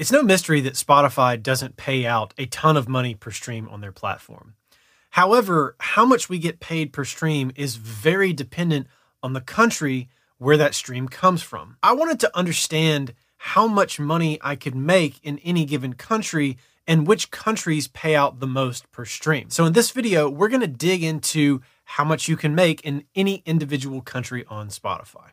It's no mystery that Spotify doesn't pay out a ton of money per stream on their platform. However, how much we get paid per stream is very dependent on the country where that stream comes from. I wanted to understand how much money I could make in any given country and which countries pay out the most per stream. So in this video, we're going to dig into how much you can make in any individual country on Spotify.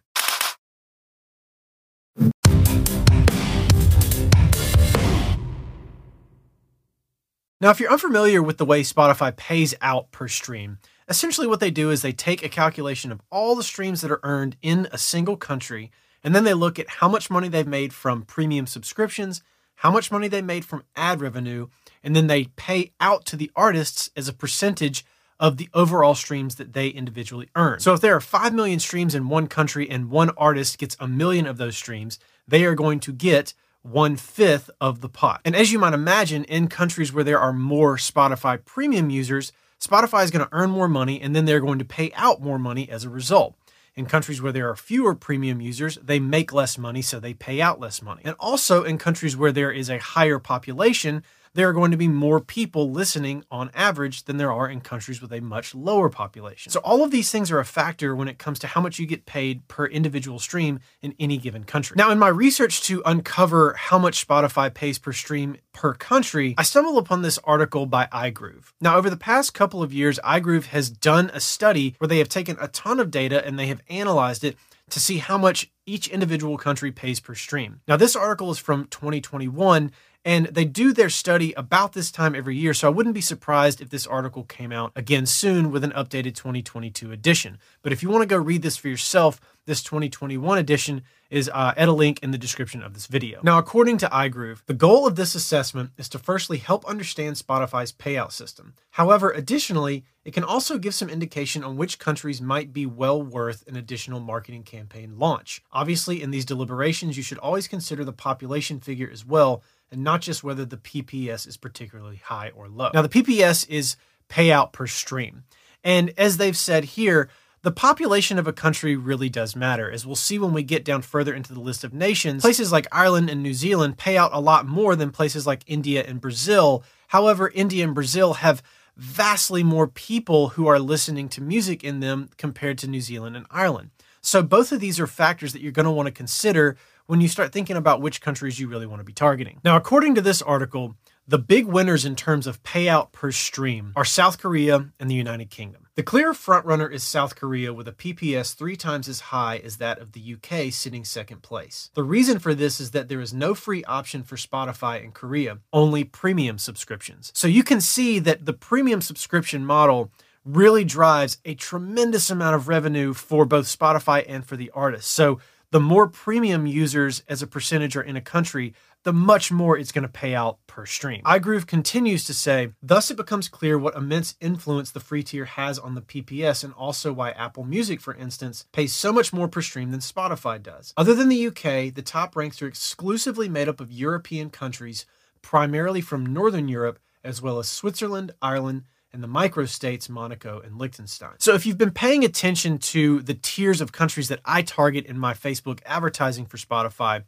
Now, if you're unfamiliar with the way Spotify pays out per stream, essentially what they do is they take a calculation of all the streams that are earned in a single country, and then they look at how much money they've made from premium subscriptions, how much money they made from ad revenue, and then they pay out to the artists as a percentage of the overall streams that they individually earn. So if there are 5 million streams in one country and one artist gets a million of those streams, they are going to get one fifth of the pot. And as you might imagine, in countries where there are more Spotify premium users, Spotify is going to earn more money and then they're going to pay out more money as a result. In countries where there are fewer premium users, they make less money, so they pay out less money. And also in countries where there is a higher population, there are going to be more people listening on average than there are in countries with a much lower population. So, all of these things are a factor when it comes to how much you get paid per individual stream in any given country. Now, in my research to uncover how much Spotify pays per stream per country, I stumbled upon this article by iGroove. Now, over the past couple of years, iGroove has done a study where they have taken a ton of data and they have analyzed it to see how much each individual country pays per stream. Now, this article is from 2021 and they do their study about this time every year, so I wouldn't be surprised if this article came out again soon with an updated 2022 edition. But if you want to go read this for yourself, this 2021 edition is uh, at a link in the description of this video. Now, according to iGroove, the goal of this assessment is to firstly help understand Spotify's payout system. However, additionally, it can also give some indication on which countries might be well worth an additional marketing campaign launch. Obviously, in these deliberations, you should always consider the population figure as well and not just whether the PPS is particularly high or low. Now, the PPS is payout per stream. And as they've said here, the population of a country really does matter. As we'll see when we get down further into the list of nations, places like Ireland and New Zealand pay out a lot more than places like India and Brazil. However, India and Brazil have vastly more people who are listening to music in them compared to New Zealand and Ireland. So both of these are factors that you're going to want to consider when you start thinking about which countries you really want to be targeting. Now, according to this article, the big winners in terms of payout per stream are South Korea and the United Kingdom. The clear frontrunner is South Korea with a PPS three times as high as that of the UK, sitting second place. The reason for this is that there is no free option for Spotify in Korea, only premium subscriptions. So you can see that the premium subscription model really drives a tremendous amount of revenue for both Spotify and for the artist. So the more premium users as a percentage are in a country, the much more it's going to pay out per stream. iGroove continues to say, thus it becomes clear what immense influence the free tier has on the PPS and also why Apple Music, for instance, pays so much more per stream than Spotify does. Other than the UK, the top ranks are exclusively made up of European countries, primarily from Northern Europe, as well as Switzerland, Ireland, and the microstates Monaco and Liechtenstein. So if you've been paying attention to the tiers of countries that I target in my Facebook advertising for Spotify,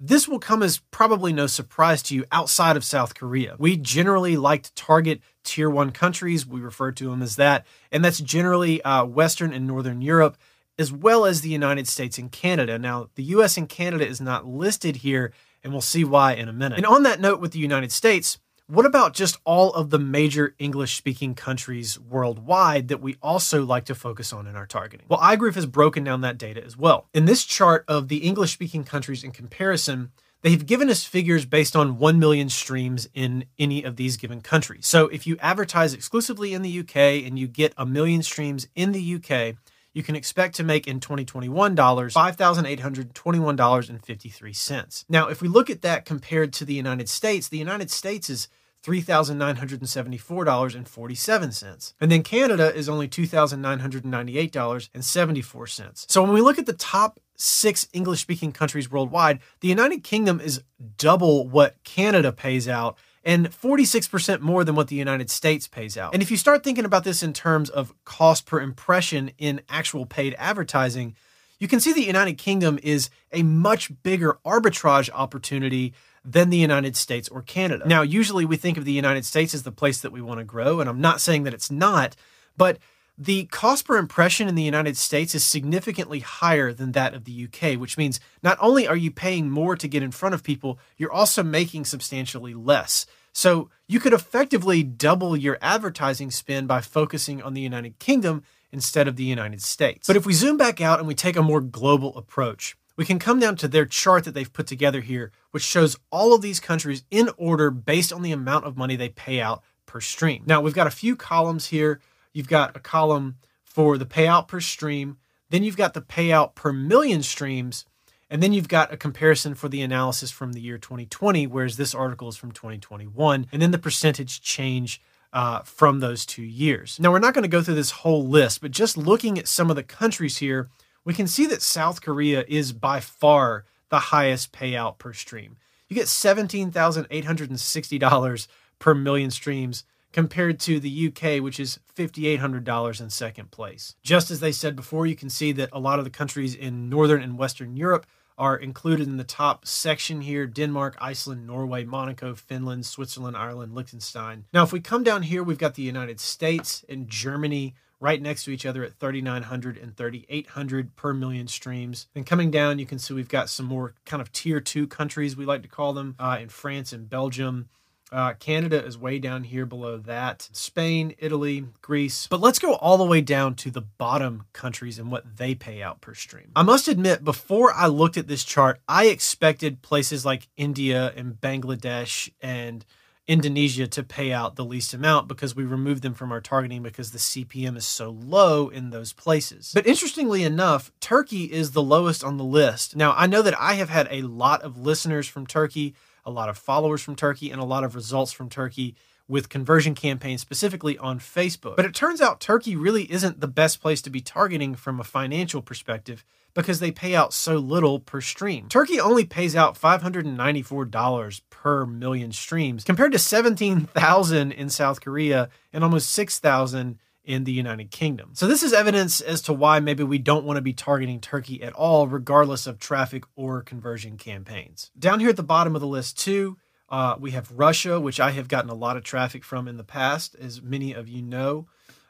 this will come as probably no surprise to you outside of South Korea. We generally like to target tier one countries, we refer to them as that, and that's generally uh, Western and Northern Europe, as well as the United States and Canada. Now, the US and Canada is not listed here, and we'll see why in a minute. And on that note, with the United States, what about just all of the major English speaking countries worldwide that we also like to focus on in our targeting? Well, iGroove has broken down that data as well. In this chart of the English speaking countries in comparison, they've given us figures based on 1 million streams in any of these given countries. So if you advertise exclusively in the UK and you get a million streams in the UK, you can expect to make in 2021 dollars $5,821.53. Now, if we look at that compared to the United States, the United States is $3,974.47. And then Canada is only $2,998.74. So when we look at the top six English speaking countries worldwide, the United Kingdom is double what Canada pays out and 46% more than what the United States pays out. And if you start thinking about this in terms of cost per impression in actual paid advertising, you can see the United Kingdom is a much bigger arbitrage opportunity than the United States or Canada. Now, usually we think of the United States as the place that we want to grow, and I'm not saying that it's not, but the cost per impression in the United States is significantly higher than that of the UK, which means not only are you paying more to get in front of people, you're also making substantially less. So you could effectively double your advertising spend by focusing on the United Kingdom instead of the United States. But if we zoom back out and we take a more global approach, we can come down to their chart that they've put together here, which shows all of these countries in order based on the amount of money they pay out per stream. Now, we've got a few columns here you've got a column for the payout per stream, then you've got the payout per million streams, and then you've got a comparison for the analysis from the year 2020, whereas this article is from 2021, and then the percentage change uh, from those two years. Now, we're not going to go through this whole list, but just looking at some of the countries here, we can see that South Korea is by far the highest payout per stream. You get $17,860 per million streams compared to the UK, which is $5,800 in second place. Just as they said before, you can see that a lot of the countries in Northern and Western Europe are included in the top section here Denmark, Iceland, Norway, Monaco, Finland, Switzerland, Ireland, Liechtenstein. Now, if we come down here, we've got the United States and Germany right next to each other at 3,900 and 3,800 per million streams. Then coming down, you can see we've got some more kind of tier two countries, we like to call them, uh, in France and Belgium. Uh, Canada is way down here below that. Spain, Italy, Greece. But let's go all the way down to the bottom countries and what they pay out per stream. I must admit, before I looked at this chart, I expected places like India and Bangladesh and Indonesia to pay out the least amount because we removed them from our targeting because the CPM is so low in those places. But interestingly enough, Turkey is the lowest on the list. Now, I know that I have had a lot of listeners from Turkey a lot of followers from Turkey, and a lot of results from Turkey with conversion campaigns specifically on Facebook. But it turns out Turkey really isn't the best place to be targeting from a financial perspective because they pay out so little per stream. Turkey only pays out $594 per million streams compared to 17,000 in South Korea and almost 6,000 in the United Kingdom. So, this is evidence as to why maybe we don't want to be targeting Turkey at all, regardless of traffic or conversion campaigns. Down here at the bottom of the list, too, uh, we have Russia, which I have gotten a lot of traffic from in the past, as many of you know.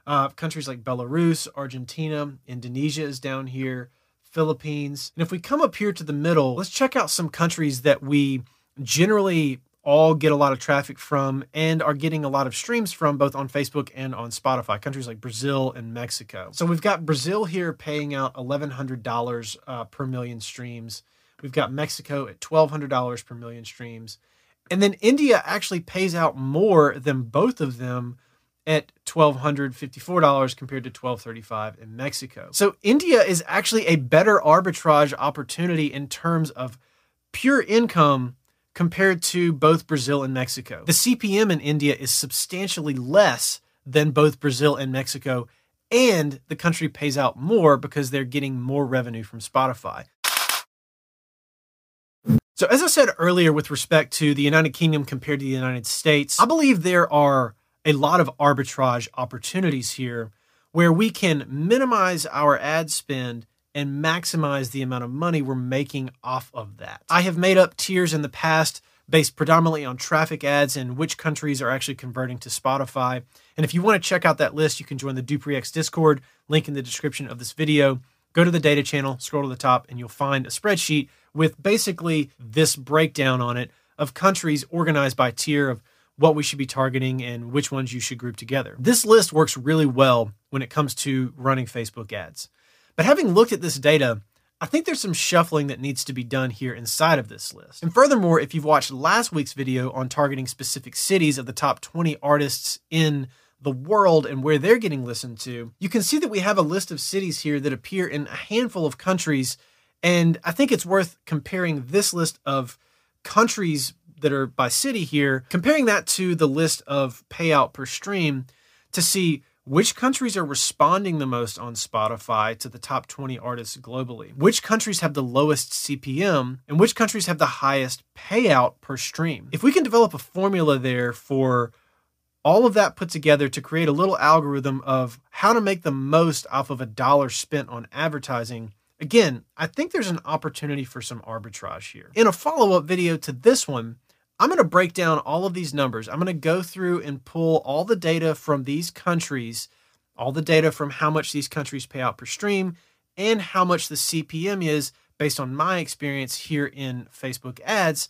Uh, countries like Belarus, Argentina, Indonesia is down here, Philippines. And if we come up here to the middle, let's check out some countries that we generally all get a lot of traffic from and are getting a lot of streams from both on Facebook and on Spotify, countries like Brazil and Mexico. So we've got Brazil here paying out $1,100 uh, per million streams. We've got Mexico at $1,200 per million streams. And then India actually pays out more than both of them at $1,254 compared to 1,235 in Mexico. So India is actually a better arbitrage opportunity in terms of pure income compared to both Brazil and Mexico. The CPM in India is substantially less than both Brazil and Mexico, and the country pays out more because they're getting more revenue from Spotify. So, as I said earlier, with respect to the United Kingdom compared to the United States, I believe there are a lot of arbitrage opportunities here where we can minimize our ad spend and maximize the amount of money we're making off of that. I have made up tiers in the past based predominantly on traffic ads and which countries are actually converting to Spotify. And if you want to check out that list, you can join the DupreX Discord, link in the description of this video. Go to the data channel, scroll to the top, and you'll find a spreadsheet with basically this breakdown on it of countries organized by tier of what we should be targeting and which ones you should group together. This list works really well when it comes to running Facebook ads. But having looked at this data, I think there's some shuffling that needs to be done here inside of this list. And furthermore, if you've watched last week's video on targeting specific cities of the top 20 artists in the world and where they're getting listened to, you can see that we have a list of cities here that appear in a handful of countries. And I think it's worth comparing this list of countries that are by city here, comparing that to the list of payout per stream to see which countries are responding the most on Spotify to the top 20 artists globally? Which countries have the lowest CPM? And which countries have the highest payout per stream? If we can develop a formula there for all of that put together to create a little algorithm of how to make the most off of a dollar spent on advertising, again, I think there's an opportunity for some arbitrage here. In a follow up video to this one, I'm going to break down all of these numbers. I'm going to go through and pull all the data from these countries, all the data from how much these countries pay out per stream, and how much the CPM is based on my experience here in Facebook ads.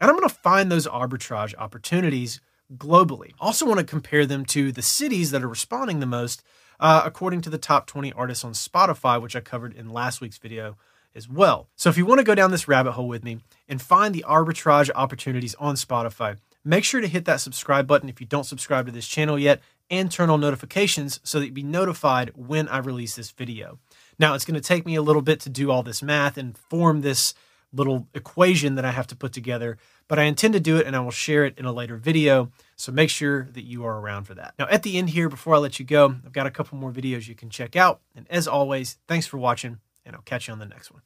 And I'm going to find those arbitrage opportunities globally. Also, want to compare them to the cities that are responding the most, uh, according to the top 20 artists on Spotify, which I covered in last week's video as well. So, if you want to go down this rabbit hole with me and find the arbitrage opportunities on Spotify, make sure to hit that subscribe button if you don't subscribe to this channel yet and turn on notifications so that you'll be notified when I release this video. Now, it's going to take me a little bit to do all this math and form this little equation that I have to put together, but I intend to do it and I will share it in a later video. So make sure that you are around for that. Now, at the end here, before I let you go, I've got a couple more videos you can check out. And as always, thanks for watching, and I'll catch you on the next one.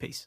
Peace.